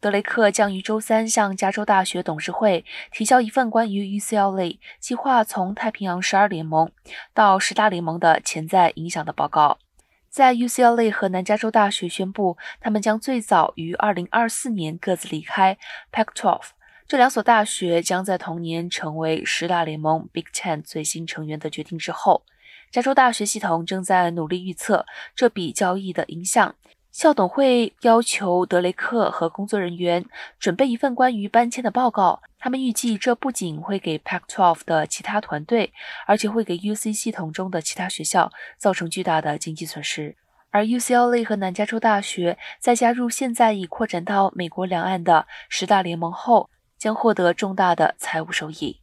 德雷克将于周三向加州大学董事会提交一份关于 UCLA 计划从太平洋十二联盟到十大联盟的潜在影响的报告。在 UCLA 和南加州大学宣布他们将最早于2024年各自离开 Pac-12，这两所大学将在同年成为十大联盟 Big Ten 最新成员的决定之后，加州大学系统正在努力预测这笔交易的影响。校董会要求德雷克和工作人员准备一份关于搬迁的报告。他们预计这不仅会给 Pac-12 的其他团队，而且会给 UC 系统中的其他学校造成巨大的经济损失。而 UCLA 和南加州大学在加入现在已扩展到美国两岸的十大联盟后，将获得重大的财务收益。